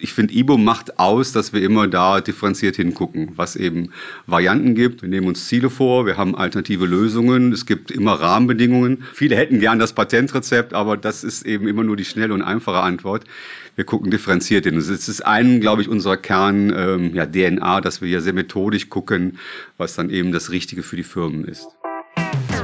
ich finde, IBO macht aus, dass wir immer da differenziert hingucken, was eben Varianten gibt. Wir nehmen uns Ziele vor, wir haben alternative Lösungen, es gibt immer Rahmenbedingungen. Viele hätten gern das Patentrezept, aber das ist eben immer nur die schnelle und einfache Antwort. Wir gucken differenziert hin. Es ist ein, glaube ich, unserer Kern ähm, ja, dass wir ja sehr methodisch gucken, was dann eben das Richtige für die Firmen ist.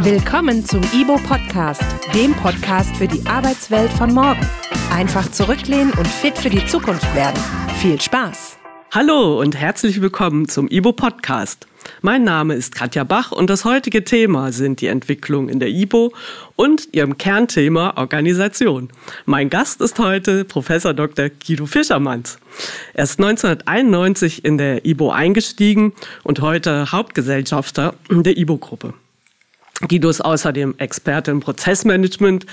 Willkommen zum IBO Podcast, dem Podcast für die Arbeitswelt von morgen. Einfach zurücklehnen und fit für die Zukunft werden. Viel Spaß! Hallo und herzlich willkommen zum IBO Podcast. Mein Name ist Katja Bach und das heutige Thema sind die Entwicklungen in der IBO und ihrem Kernthema Organisation. Mein Gast ist heute Professor Dr. Guido Fischermanns. Er ist 1991 in der IBO eingestiegen und heute Hauptgesellschafter der IBO-Gruppe. Guido ist außerdem Experte im Prozessmanagement,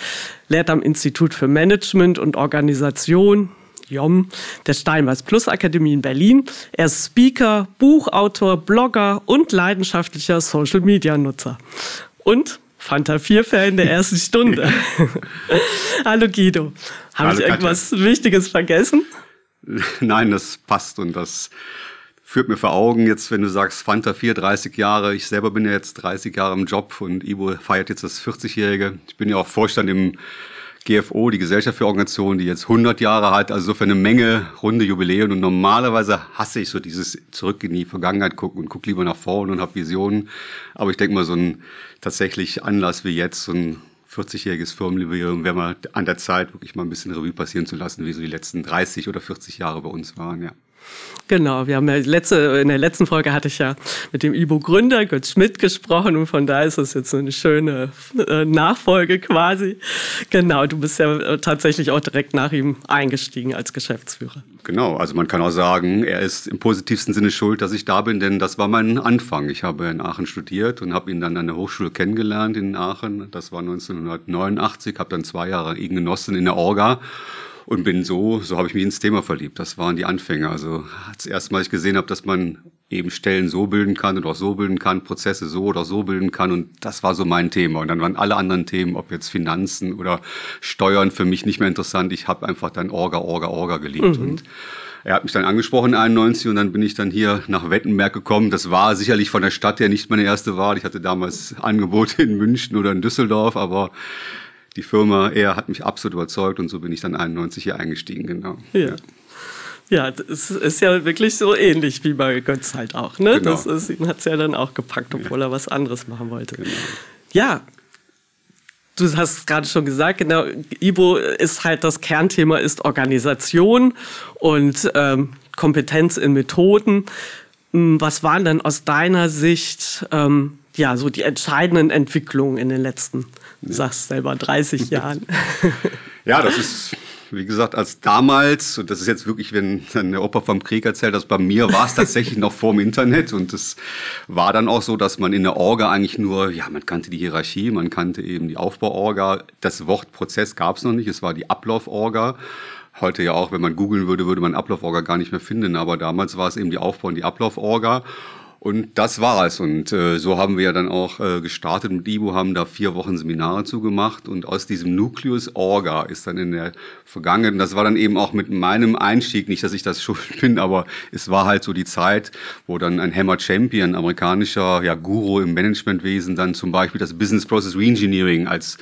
lehrt am Institut für Management und Organisation, JOM, der Steinweiß Plus Akademie in Berlin. Er ist Speaker, Buchautor, Blogger und leidenschaftlicher Social Media Nutzer. Und Fanta 4 Fan der ersten Stunde. Hallo Guido. Habe ich irgendwas. Wichtiges vergessen? Nein, das passt und das führt mir vor Augen jetzt, wenn du sagst, Fanta 4, 30 Jahre. Ich selber bin ja jetzt 30 Jahre im Job und Ibo feiert jetzt das 40-Jährige. Ich bin ja auch Vorstand im GFO, die Gesellschaft für Organisationen, die jetzt 100 Jahre hat, also so für eine Menge runde Jubiläen. Und normalerweise hasse ich so dieses Zurück in die Vergangenheit gucken und guck lieber nach vorne und habe Visionen. Aber ich denke mal, so ein tatsächlich Anlass wie jetzt, so ein 40-jähriges Firmenjubiläum, wäre mal an der Zeit, wirklich mal ein bisschen Revue passieren zu lassen, wie so die letzten 30 oder 40 Jahre bei uns waren, ja. Genau, wir haben ja letzte, in der letzten Folge hatte ich ja mit dem IBO-Gründer Götz Schmidt gesprochen und von da ist es jetzt eine schöne äh, Nachfolge quasi. Genau, du bist ja äh, tatsächlich auch direkt nach ihm eingestiegen als Geschäftsführer. Genau, also man kann auch sagen, er ist im positivsten Sinne schuld, dass ich da bin, denn das war mein Anfang. Ich habe in Aachen studiert und habe ihn dann an der Hochschule kennengelernt in Aachen. Das war 1989, habe dann zwei Jahre ihn genossen in der Orga und bin so, so habe ich mich ins Thema verliebt. Das waren die Anfänge. Also das erste Mal, ich gesehen habe, dass man eben Stellen so bilden kann und auch so bilden kann, Prozesse so oder so bilden kann. Und das war so mein Thema. Und dann waren alle anderen Themen, ob jetzt Finanzen oder Steuern, für mich nicht mehr interessant. Ich habe einfach dann Orga, Orga, Orga geliebt. Mhm. Und er hat mich dann angesprochen, 91, und dann bin ich dann hier nach Wettenberg gekommen. Das war sicherlich von der Stadt her nicht meine erste Wahl. Ich hatte damals Angebote in München oder in Düsseldorf, aber die Firma, er hat mich absolut überzeugt und so bin ich dann 91 hier eingestiegen, genau. Ja. Ja, das ist ja wirklich so ähnlich wie bei Götz halt auch. Ne? Genau. Das ist, ihn hat es ja dann auch gepackt, obwohl er was anderes machen wollte. Genau. Ja, du hast gerade schon gesagt, genau, Ibo ist halt das Kernthema ist Organisation und ähm, Kompetenz in Methoden. Hm, was waren denn aus deiner Sicht ähm, ja so die entscheidenden Entwicklungen in den letzten Du sagst selber 30 Jahren. ja, das ist, wie gesagt, als damals, und das ist jetzt wirklich, wenn dann der Opa vom Krieg erzählt, dass bei mir war es tatsächlich noch vor dem Internet und es war dann auch so, dass man in der Orga eigentlich nur, ja, man kannte die Hierarchie, man kannte eben die Aufbauorga. Das Wort Prozess gab es noch nicht, es war die Ablauforga. Heute ja auch, wenn man googeln würde, würde man Ablauforga gar nicht mehr finden, aber damals war es eben die Aufbau- und die Ablauforga. Und das war es. Und äh, so haben wir ja dann auch äh, gestartet mit Ibu, haben da vier Wochen Seminare zugemacht. Und aus diesem Nucleus Orga ist dann in der Vergangenheit, das war dann eben auch mit meinem Einstieg, nicht, dass ich das schuld bin, aber es war halt so die Zeit, wo dann ein Hammer Champion, amerikanischer ja, Guru im Managementwesen, dann zum Beispiel das Business Process Reengineering als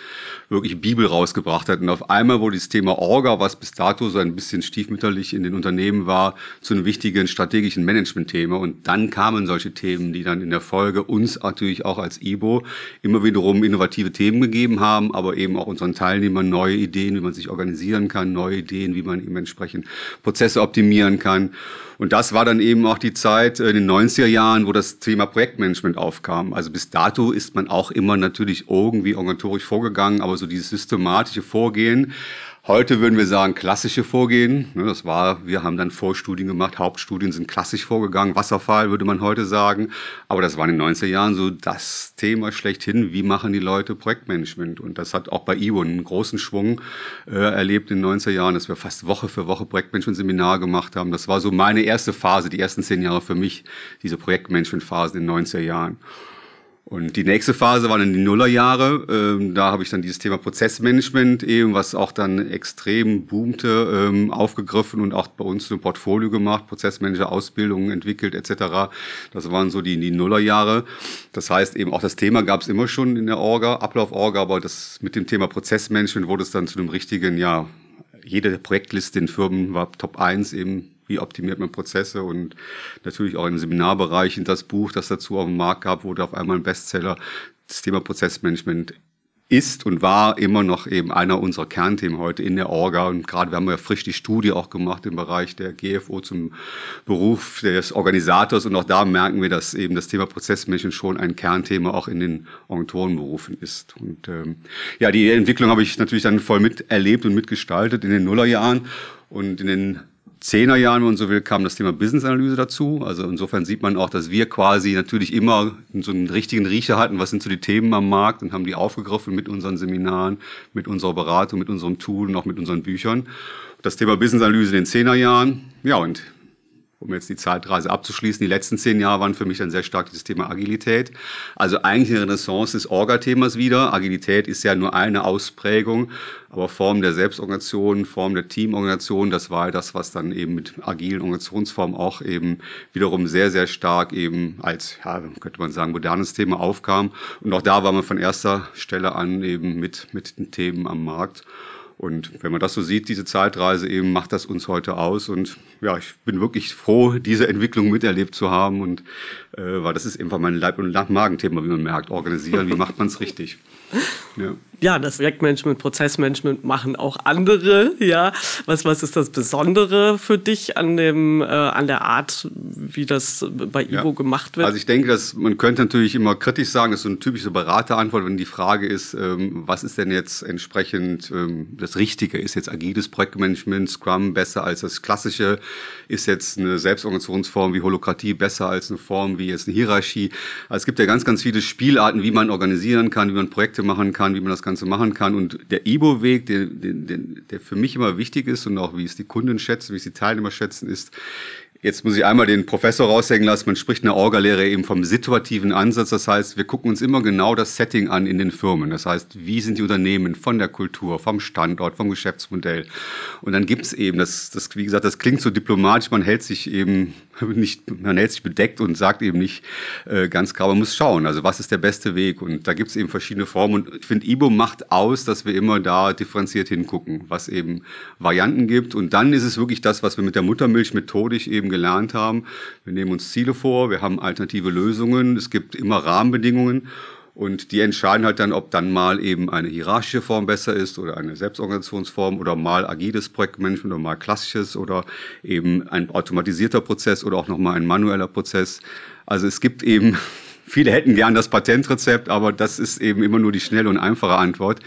wirklich Bibel rausgebracht hat. Und auf einmal wurde das Thema Orga, was bis dato so ein bisschen stiefmütterlich in den Unternehmen war, zu einem wichtigen strategischen Management-Thema. Und dann kamen solche Themen, die dann in der Folge uns natürlich auch als IBO immer wiederum innovative Themen gegeben haben, aber eben auch unseren Teilnehmern neue Ideen, wie man sich organisieren kann, neue Ideen, wie man eben entsprechend Prozesse optimieren kann. Und das war dann eben auch die Zeit in den 90er Jahren, wo das Thema Projektmanagement aufkam. Also bis dato ist man auch immer natürlich irgendwie organisatorisch vorgegangen, aber so dieses systematische Vorgehen Heute würden wir sagen, klassische Vorgehen. Ne, das war, wir haben dann Vorstudien gemacht, Hauptstudien sind klassisch vorgegangen, Wasserfall würde man heute sagen. Aber das war in den 90er Jahren so das Thema schlechthin, wie machen die Leute Projektmanagement? Und das hat auch bei IWO einen großen Schwung äh, erlebt in den 90er Jahren, dass wir fast Woche für Woche Projektmanagement-Seminar gemacht haben. Das war so meine erste Phase, die ersten zehn Jahre für mich, diese Projektmanagement-Phase in den 90er Jahren. Und die nächste Phase waren dann die Nullerjahre. Ähm, da habe ich dann dieses Thema Prozessmanagement eben, was auch dann extrem boomte, ähm, aufgegriffen und auch bei uns ein Portfolio gemacht, Prozessmanager Ausbildungen entwickelt etc. Das waren so die, die Nullerjahre. Das heißt eben auch das Thema gab es immer schon in der Orga, Ablauf-Orga, aber das mit dem Thema Prozessmanagement wurde es dann zu einem richtigen, ja, jede Projektliste in Firmen war Top 1 eben wie optimiert man Prozesse und natürlich auch im Seminarbereich in das Buch, das dazu auf dem Markt gab, wurde auf einmal ein Bestseller. Das Thema Prozessmanagement ist und war immer noch eben einer unserer Kernthemen heute in der Orga. Und gerade wir haben ja frisch die Studie auch gemacht im Bereich der GFO zum Beruf des Organisators. Und auch da merken wir, dass eben das Thema Prozessmanagement schon ein Kernthema auch in den Agenturenberufen ist. Und ähm, ja, die Entwicklung habe ich natürlich dann voll miterlebt und mitgestaltet in den Nullerjahren. Und in den Zehnerjahren, wenn man so will, kam das Thema Business-Analyse dazu. Also insofern sieht man auch, dass wir quasi natürlich immer so einen richtigen Riecher hatten, was sind so die Themen am Markt und haben die aufgegriffen mit unseren Seminaren, mit unserer Beratung, mit unserem Tool und auch mit unseren Büchern. Das Thema Business-Analyse in den Zehnerjahren. Ja, und um jetzt die Zeitreise abzuschließen, die letzten zehn Jahre waren für mich dann sehr stark das Thema Agilität. Also eigentlich eine Renaissance des Orga-Themas wieder. Agilität ist ja nur eine Ausprägung, aber Form der Selbstorganisation, Form der Teamorganisation, das war das, was dann eben mit agilen Organisationsformen auch eben wiederum sehr, sehr stark eben als, ja, könnte man sagen, modernes Thema aufkam. Und auch da war man von erster Stelle an eben mit, mit den Themen am Markt. Und wenn man das so sieht, diese Zeitreise eben, macht das uns heute aus. Und ja, ich bin wirklich froh, diese Entwicklung miterlebt zu haben. Und äh, weil das ist einfach mein Leib- und Magenthema, wie man merkt. Organisieren, wie macht man es richtig? Ja. ja, das Projektmanagement, Prozessmanagement machen auch andere. Ja, was, was ist das Besondere für dich an, dem, äh, an der Art, wie das bei Ivo ja. gemacht wird? Also ich denke, dass man könnte natürlich immer kritisch sagen, das ist so eine typische Beraterantwort, wenn die Frage ist, ähm, was ist denn jetzt entsprechend ähm, das Richtige? Ist jetzt agiles Projektmanagement, Scrum besser als das klassische? Ist jetzt eine Selbstorganisationsform wie Holokratie besser als eine Form wie jetzt eine Hierarchie? Also es gibt ja ganz, ganz viele Spielarten, wie man organisieren kann, wie man Projekte machen kann, wie man das Ganze machen kann. Und der IBO-Weg, der, der, der für mich immer wichtig ist und auch wie es die Kunden schätzen, wie es die Teilnehmer schätzen, ist, Jetzt muss ich einmal den Professor raushängen lassen. Man spricht in der Orga-Lehre eben vom situativen Ansatz. Das heißt, wir gucken uns immer genau das Setting an in den Firmen. Das heißt, wie sind die Unternehmen von der Kultur, vom Standort, vom Geschäftsmodell. Und dann gibt's eben, das, das, wie gesagt, das klingt so diplomatisch, man hält sich eben nicht, man hält sich bedeckt und sagt eben nicht äh, ganz klar, man muss schauen, also was ist der beste Weg. Und da gibt's eben verschiedene Formen. Und ich finde, IBO macht aus, dass wir immer da differenziert hingucken, was eben Varianten gibt. Und dann ist es wirklich das, was wir mit der Muttermilch methodisch eben gelernt haben. Wir nehmen uns Ziele vor, wir haben alternative Lösungen, es gibt immer Rahmenbedingungen und die entscheiden halt dann, ob dann mal eben eine hierarchische Form besser ist oder eine Selbstorganisationsform oder mal agiles Projektmanagement oder mal klassisches oder eben ein automatisierter Prozess oder auch nochmal ein manueller Prozess. Also es gibt eben Viele hätten gern das Patentrezept, aber das ist eben immer nur die schnelle und einfache Antwort.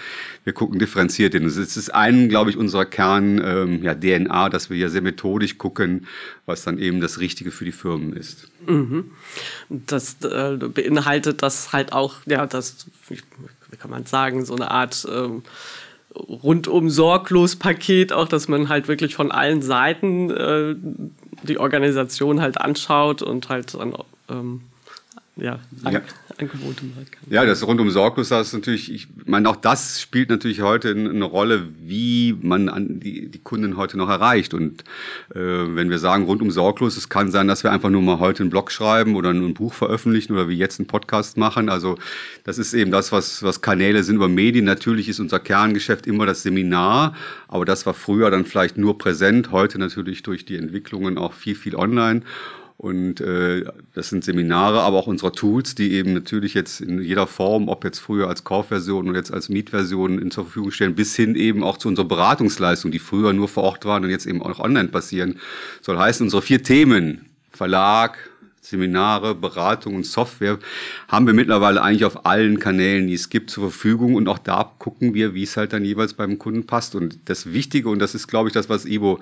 Wir gucken differenziert hin. Es ist ein, glaube ich, unserer Kern ähm, ja, DNA, dass wir ja sehr methodisch gucken, was dann eben das Richtige für die Firmen ist. Mhm. Das äh, beinhaltet das halt auch, ja, das, wie kann man sagen, so eine Art ähm, rundum sorglos Paket, auch dass man halt wirklich von allen Seiten äh, die Organisation halt anschaut und halt dann ähm, ja, an, ja. Angebote machen kann. Ja, das rundum sorglos, das ist natürlich, ich meine, auch das spielt natürlich heute eine Rolle, wie man an die, die Kunden heute noch erreicht. Und äh, wenn wir sagen rundum sorglos, es kann sein, dass wir einfach nur mal heute einen Blog schreiben oder ein Buch veröffentlichen oder wie jetzt einen Podcast machen. Also das ist eben das, was, was Kanäle sind über Medien. Natürlich ist unser Kerngeschäft immer das Seminar, aber das war früher dann vielleicht nur präsent, heute natürlich durch die Entwicklungen auch viel, viel online. Und äh, das sind Seminare, aber auch unsere Tools, die eben natürlich jetzt in jeder Form, ob jetzt früher als Kaufversion und jetzt als Mietversion in zur Verfügung stellen, bis hin eben auch zu unserer Beratungsleistung, die früher nur vor Ort waren und jetzt eben auch online passieren. Soll heißen, unsere vier Themen, Verlag, Seminare, Beratung und Software haben wir mittlerweile eigentlich auf allen Kanälen, die es gibt, zur Verfügung. Und auch da gucken wir, wie es halt dann jeweils beim Kunden passt. Und das Wichtige, und das ist, glaube ich, das, was Ivo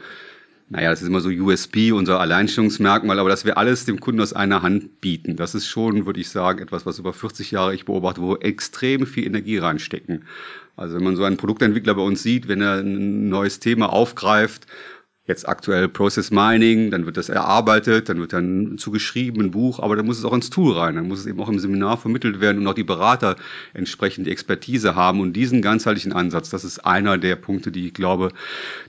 naja, das ist immer so USP, unser Alleinstellungsmerkmal, aber dass wir alles dem Kunden aus einer Hand bieten, das ist schon, würde ich sagen, etwas, was über 40 Jahre ich beobachte, wo extrem viel Energie reinstecken. Also wenn man so einen Produktentwickler bei uns sieht, wenn er ein neues Thema aufgreift, jetzt aktuell Process Mining, dann wird das erarbeitet, dann wird dann zugeschrieben ein Buch, aber dann muss es auch ins Tool rein, dann muss es eben auch im Seminar vermittelt werden und auch die Berater entsprechend die Expertise haben und diesen ganzheitlichen Ansatz, das ist einer der Punkte, die ich glaube,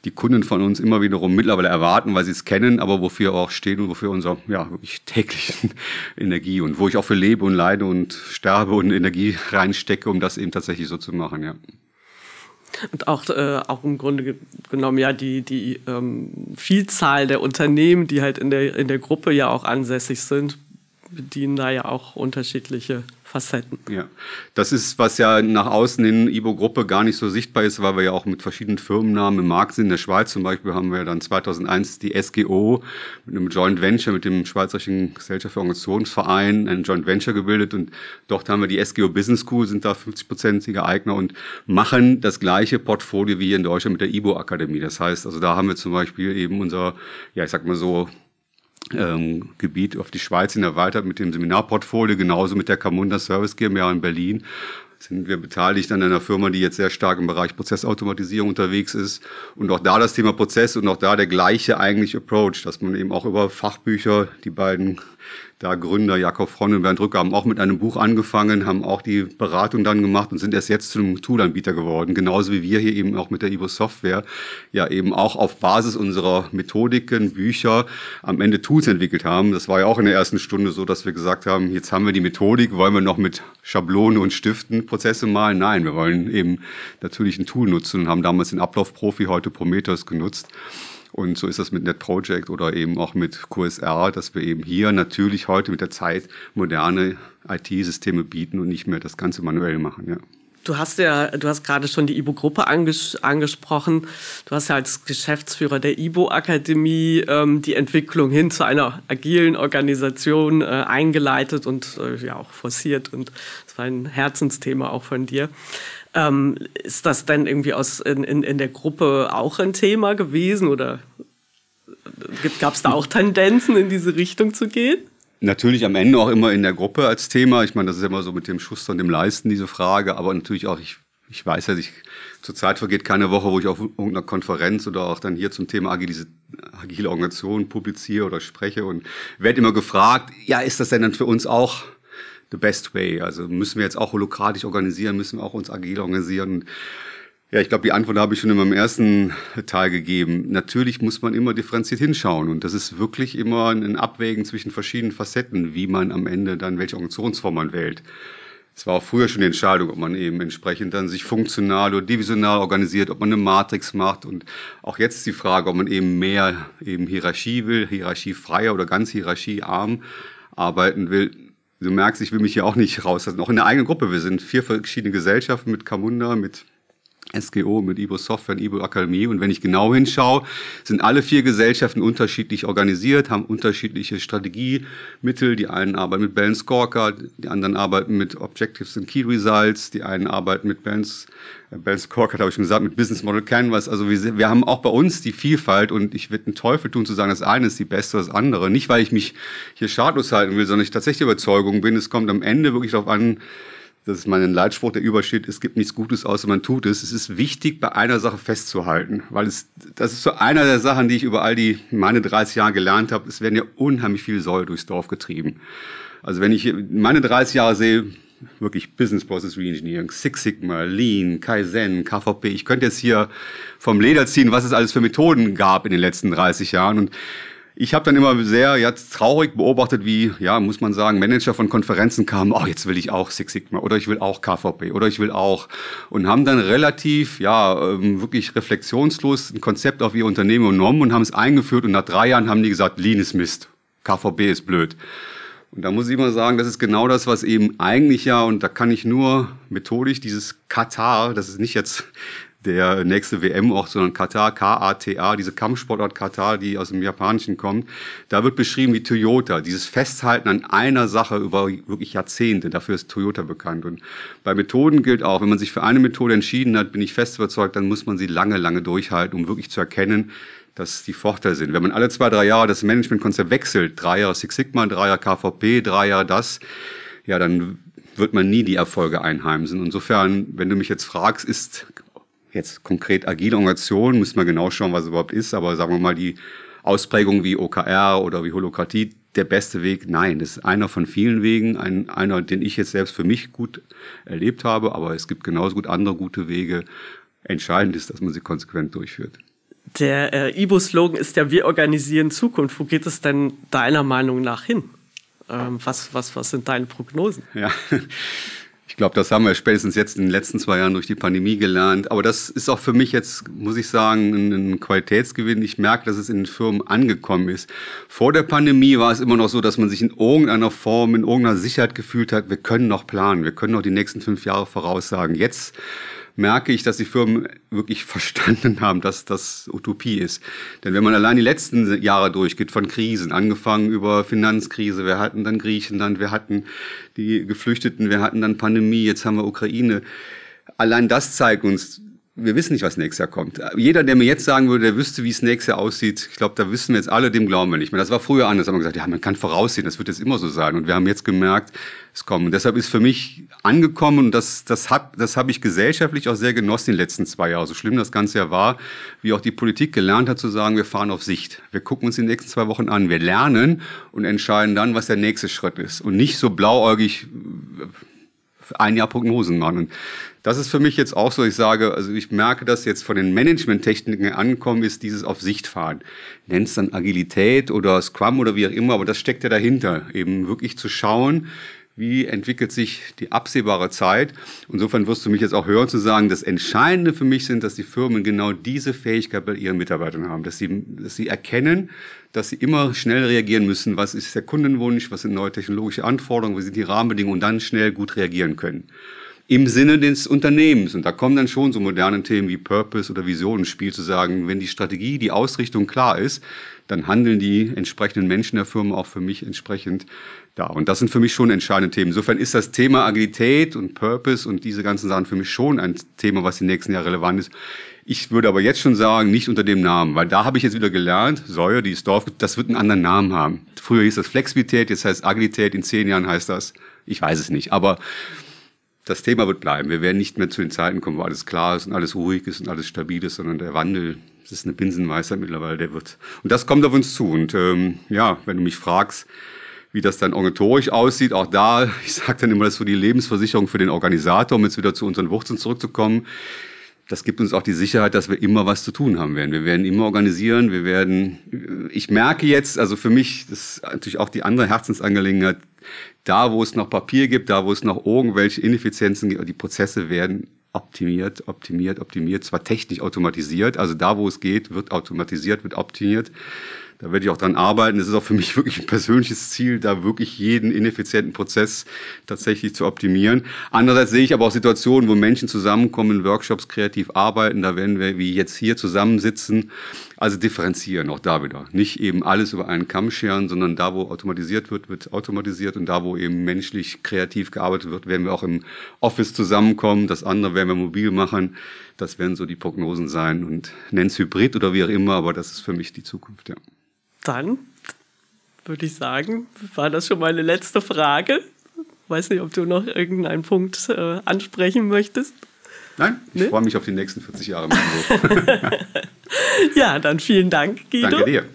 die Kunden von uns immer wiederum mittlerweile erwarten, weil sie es kennen, aber wofür auch stehen und wofür unser, ja, wirklich täglichen Energie und wo ich auch für lebe und leide und sterbe und Energie reinstecke, um das eben tatsächlich so zu machen, ja. Und auch, äh, auch im Grunde genommen ja die, die ähm, Vielzahl der Unternehmen, die halt in der, in der Gruppe ja auch ansässig sind, bedienen da ja auch unterschiedliche Facetten. Ja, das ist, was ja nach außen in Ibo-Gruppe gar nicht so sichtbar ist, weil wir ja auch mit verschiedenen Firmennamen im Markt sind. In der Schweiz zum Beispiel haben wir dann 2001 die SGO mit einem Joint Venture mit dem Schweizerischen Gesellschaft für Organisationsverein ein Joint Venture gebildet und dort haben wir die SGO Business School, sind da 50-prozentige Eigner und machen das gleiche Portfolio wie hier in Deutschland mit der Ibo Akademie. Das heißt, also da haben wir zum Beispiel eben unser, ja, ich sag mal so, ähm, Gebiet auf die Schweiz hin erweitert mit dem Seminarportfolio, genauso mit der Camunda Service GmbH in Berlin sind wir beteiligt an einer Firma, die jetzt sehr stark im Bereich Prozessautomatisierung unterwegs ist. Und auch da das Thema Prozess und auch da der gleiche eigentlich Approach, dass man eben auch über Fachbücher die beiden da Gründer Jakob Fronn und Bernd Rücker haben auch mit einem Buch angefangen, haben auch die Beratung dann gemacht und sind erst jetzt zu einem Toolanbieter geworden. Genauso wie wir hier eben auch mit der Ibo Software ja eben auch auf Basis unserer Methodiken, Bücher am Ende Tools entwickelt haben. Das war ja auch in der ersten Stunde so, dass wir gesagt haben, jetzt haben wir die Methodik, wollen wir noch mit Schablone und Stiften Prozesse malen? Nein, wir wollen eben natürlich ein Tool nutzen und haben damals den Ablaufprofi, heute Prometheus genutzt. Und so ist das mit NetProject oder eben auch mit QSR, dass wir eben hier natürlich heute mit der Zeit moderne IT-Systeme bieten und nicht mehr das Ganze manuell machen. Ja. Du hast ja, du hast gerade schon die IBO-Gruppe anges angesprochen. Du hast ja als Geschäftsführer der IBO-Akademie ähm, die Entwicklung hin zu einer agilen Organisation äh, eingeleitet und äh, ja auch forciert. Und das war ein Herzensthema auch von dir. Ähm, ist das denn irgendwie aus, in, in, in der Gruppe auch ein Thema gewesen oder gab es da auch Tendenzen, in diese Richtung zu gehen? Natürlich am Ende auch immer in der Gruppe als Thema. Ich meine, das ist immer so mit dem Schuster und dem Leisten diese Frage, aber natürlich auch, ich, ich weiß ja, ich, zurzeit vergeht keine Woche, wo ich auf irgendeiner Konferenz oder auch dann hier zum Thema agile, agile Organisation publiziere oder spreche und werde immer gefragt, ja, ist das denn dann für uns auch the best way? Also müssen wir jetzt auch holokratisch organisieren, müssen wir auch uns agil organisieren? Ja, ich glaube, die Antwort habe ich schon in meinem ersten Teil gegeben. Natürlich muss man immer differenziert hinschauen und das ist wirklich immer ein Abwägen zwischen verschiedenen Facetten, wie man am Ende dann welche Organisationsform man wählt. Es war auch früher schon die Entscheidung, ob man eben entsprechend dann sich funktional oder divisional organisiert, ob man eine Matrix macht und auch jetzt ist die Frage, ob man eben mehr eben Hierarchie will, hierarchiefreier oder ganz hierarchiearm arbeiten will du merkst, ich will mich hier auch nicht rauslassen. Auch in der eigenen Gruppe. Wir sind vier verschiedene Gesellschaften mit Camunda, mit SGO, mit Ibo Software und Ibo Akademie. Und wenn ich genau hinschaue, sind alle vier Gesellschaften unterschiedlich organisiert, haben unterschiedliche Strategiemittel. Die einen arbeiten mit Balance Scorecard, die anderen arbeiten mit Objectives and Key Results, die einen arbeiten mit Balance, äh, Balance Scorecard, habe ich schon gesagt, mit Business Model Canvas. Also wir, wir haben auch bei uns die Vielfalt und ich würde einen Teufel tun zu sagen, das eine ist die beste, das andere. Nicht, weil ich mich hier schadlos halten will, sondern ich tatsächlich Überzeugung bin, es kommt am Ende wirklich darauf an, das ist mein Leitspruch, der übersteht, es gibt nichts Gutes, außer man tut es. Es ist wichtig, bei einer Sache festzuhalten, weil es, das ist so einer der Sachen, die ich über all die, meine 30 Jahre gelernt habe. Es werden ja unheimlich viele Säue durchs Dorf getrieben. Also wenn ich meine 30 Jahre sehe, wirklich Business Process Reengineering, Six Sigma, Lean, Kaizen, KVP. Ich könnte jetzt hier vom Leder ziehen, was es alles für Methoden gab in den letzten 30 Jahren. Und ich habe dann immer sehr jetzt traurig beobachtet, wie, ja, muss man sagen, Manager von Konferenzen kamen, oh, jetzt will ich auch Six Sigma oder ich will auch KVP oder ich will auch und haben dann relativ, ja, ähm, wirklich reflexionslos ein Konzept auf ihr Unternehmen genommen und haben es eingeführt und nach drei Jahren haben die gesagt, Lean ist Mist, KVP ist blöd. Und da muss ich immer sagen, das ist genau das, was eben eigentlich ja, und da kann ich nur methodisch dieses Katar, das ist nicht jetzt der nächste WM-Ort, sondern Katar, K-A-T-A, diese Kampfsportart Katar, die aus dem Japanischen kommt. Da wird beschrieben wie Toyota, dieses Festhalten an einer Sache über wirklich Jahrzehnte. Dafür ist Toyota bekannt. Und bei Methoden gilt auch, wenn man sich für eine Methode entschieden hat, bin ich fest überzeugt, dann muss man sie lange, lange durchhalten, um wirklich zu erkennen, dass die Vorteile sind. Wenn man alle zwei, drei Jahre das Managementkonzept wechselt, drei Jahre Six Sigma, drei Jahre KVP, drei Jahre das, ja, dann wird man nie die Erfolge einheimsen. Insofern, wenn du mich jetzt fragst, ist Jetzt konkret agile Organisation, müssen wir genau schauen, was es überhaupt ist, aber sagen wir mal die Ausprägung wie OKR oder wie Holokratie, der beste Weg? Nein, das ist einer von vielen Wegen, ein, einer, den ich jetzt selbst für mich gut erlebt habe, aber es gibt genauso gut andere gute Wege. Entscheidend ist, dass man sie konsequent durchführt. Der äh, IBO-Slogan ist ja, wir organisieren Zukunft. Wo geht es denn deiner Meinung nach hin? Ähm, was, was, was sind deine Prognosen? Ja, ich glaube, das haben wir spätestens jetzt in den letzten zwei Jahren durch die Pandemie gelernt. Aber das ist auch für mich jetzt, muss ich sagen, ein Qualitätsgewinn. Ich merke, dass es in den Firmen angekommen ist. Vor der Pandemie war es immer noch so, dass man sich in irgendeiner Form, in irgendeiner Sicherheit gefühlt hat, wir können noch planen, wir können noch die nächsten fünf Jahre voraussagen. Jetzt merke ich, dass die Firmen wirklich verstanden haben, dass das Utopie ist. Denn wenn man allein die letzten Jahre durchgeht von Krisen, angefangen über Finanzkrise, wir hatten dann Griechenland, wir hatten die Geflüchteten, wir hatten dann Pandemie, jetzt haben wir Ukraine. Allein das zeigt uns, wir wissen nicht, was nächstes Jahr kommt. Jeder, der mir jetzt sagen würde, der wüsste, wie es nächstes Jahr aussieht, ich glaube, da wissen wir jetzt alle, dem glauben wir nicht mehr. Das war früher anders, haben wir gesagt, ja, man kann voraussehen, das wird jetzt immer so sein. Und wir haben jetzt gemerkt, es kommt. Und deshalb ist für mich angekommen, und das, das, hat, das habe ich gesellschaftlich auch sehr genossen in den letzten zwei Jahren, so schlimm das Ganze ja war, wie auch die Politik gelernt hat zu sagen, wir fahren auf Sicht. Wir gucken uns die nächsten zwei Wochen an, wir lernen und entscheiden dann, was der nächste Schritt ist. Und nicht so blauäugig ein Jahr Prognosen machen. Und das ist für mich jetzt auch so, ich sage, also ich merke, dass jetzt von den Management-Techniken ankommen ist, dieses auf Sicht fahren. Nennt es dann Agilität oder Scrum oder wie auch immer, aber das steckt ja dahinter, eben wirklich zu schauen, wie entwickelt sich die absehbare Zeit. Insofern wirst du mich jetzt auch hören zu sagen, das Entscheidende für mich sind, dass die Firmen genau diese Fähigkeit bei ihren Mitarbeitern haben, dass sie, dass sie erkennen, dass sie immer schnell reagieren müssen, was ist der Kundenwunsch, was sind neue technologische Anforderungen, wie sind die Rahmenbedingungen? Und dann schnell gut reagieren können im Sinne des Unternehmens. Und da kommen dann schon so moderne Themen wie Purpose oder Vision ins Spiel, zu sagen, wenn die Strategie, die Ausrichtung klar ist, dann handeln die entsprechenden Menschen der Firma auch für mich entsprechend da. Und das sind für mich schon entscheidende Themen. Insofern ist das Thema Agilität und Purpose und diese ganzen Sachen für mich schon ein Thema, was die nächsten Jahre relevant ist. Ich würde aber jetzt schon sagen, nicht unter dem Namen, weil da habe ich jetzt wieder gelernt, Säure, die ist Dorf, das wird einen anderen Namen haben. Früher hieß das Flexibilität, jetzt heißt Agilität, in zehn Jahren heißt das, ich weiß es nicht, aber das Thema wird bleiben. Wir werden nicht mehr zu den Zeiten kommen, wo alles klar ist und alles ruhig ist und alles stabil ist, sondern der Wandel, das ist eine Binsenweisheit mittlerweile, der wird. Und das kommt auf uns zu. Und ähm, ja, wenn du mich fragst, wie das dann organisatorisch aussieht, auch da, ich sage dann immer, das ist so die Lebensversicherung für den Organisator, um jetzt wieder zu unseren Wurzeln zurückzukommen. Das gibt uns auch die Sicherheit, dass wir immer was zu tun haben werden. Wir werden immer organisieren, wir werden, ich merke jetzt, also für mich, das ist natürlich auch die andere Herzensangelegenheit, da, wo es noch Papier gibt, da, wo es noch irgendwelche Ineffizienzen gibt, die Prozesse werden optimiert, optimiert, optimiert, zwar technisch automatisiert, also da, wo es geht, wird automatisiert, wird optimiert. Da werde ich auch dran arbeiten. Es ist auch für mich wirklich ein persönliches Ziel, da wirklich jeden ineffizienten Prozess tatsächlich zu optimieren. Andererseits sehe ich aber auch Situationen, wo Menschen zusammenkommen, Workshops kreativ arbeiten. Da werden wir wie jetzt hier zusammensitzen. Also differenzieren, auch da wieder. Nicht eben alles über einen Kamm scheren, sondern da, wo automatisiert wird, wird automatisiert und da, wo eben menschlich kreativ gearbeitet wird, werden wir auch im Office zusammenkommen. Das andere werden wir mobil machen. Das werden so die Prognosen sein und nenn's Hybrid oder wie auch immer, aber das ist für mich die Zukunft, ja dann würde ich sagen, war das schon meine letzte Frage. Weiß nicht, ob du noch irgendeinen Punkt äh, ansprechen möchtest. Nein, ich ne? freue mich auf die nächsten 40 Jahre. ja, dann vielen Dank, Guido. Danke dir.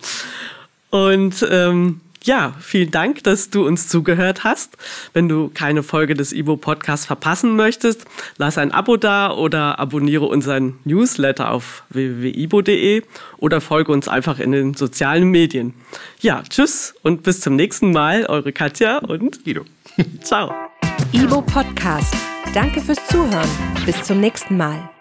Und ähm, ja, vielen Dank, dass du uns zugehört hast. Wenn du keine Folge des Ibo Podcasts verpassen möchtest, lass ein Abo da oder abonniere unseren Newsletter auf www.ibo.de oder folge uns einfach in den sozialen Medien. Ja, tschüss und bis zum nächsten Mal. Eure Katja und Guido. Ciao. Ibo Podcast. Danke fürs Zuhören. Bis zum nächsten Mal.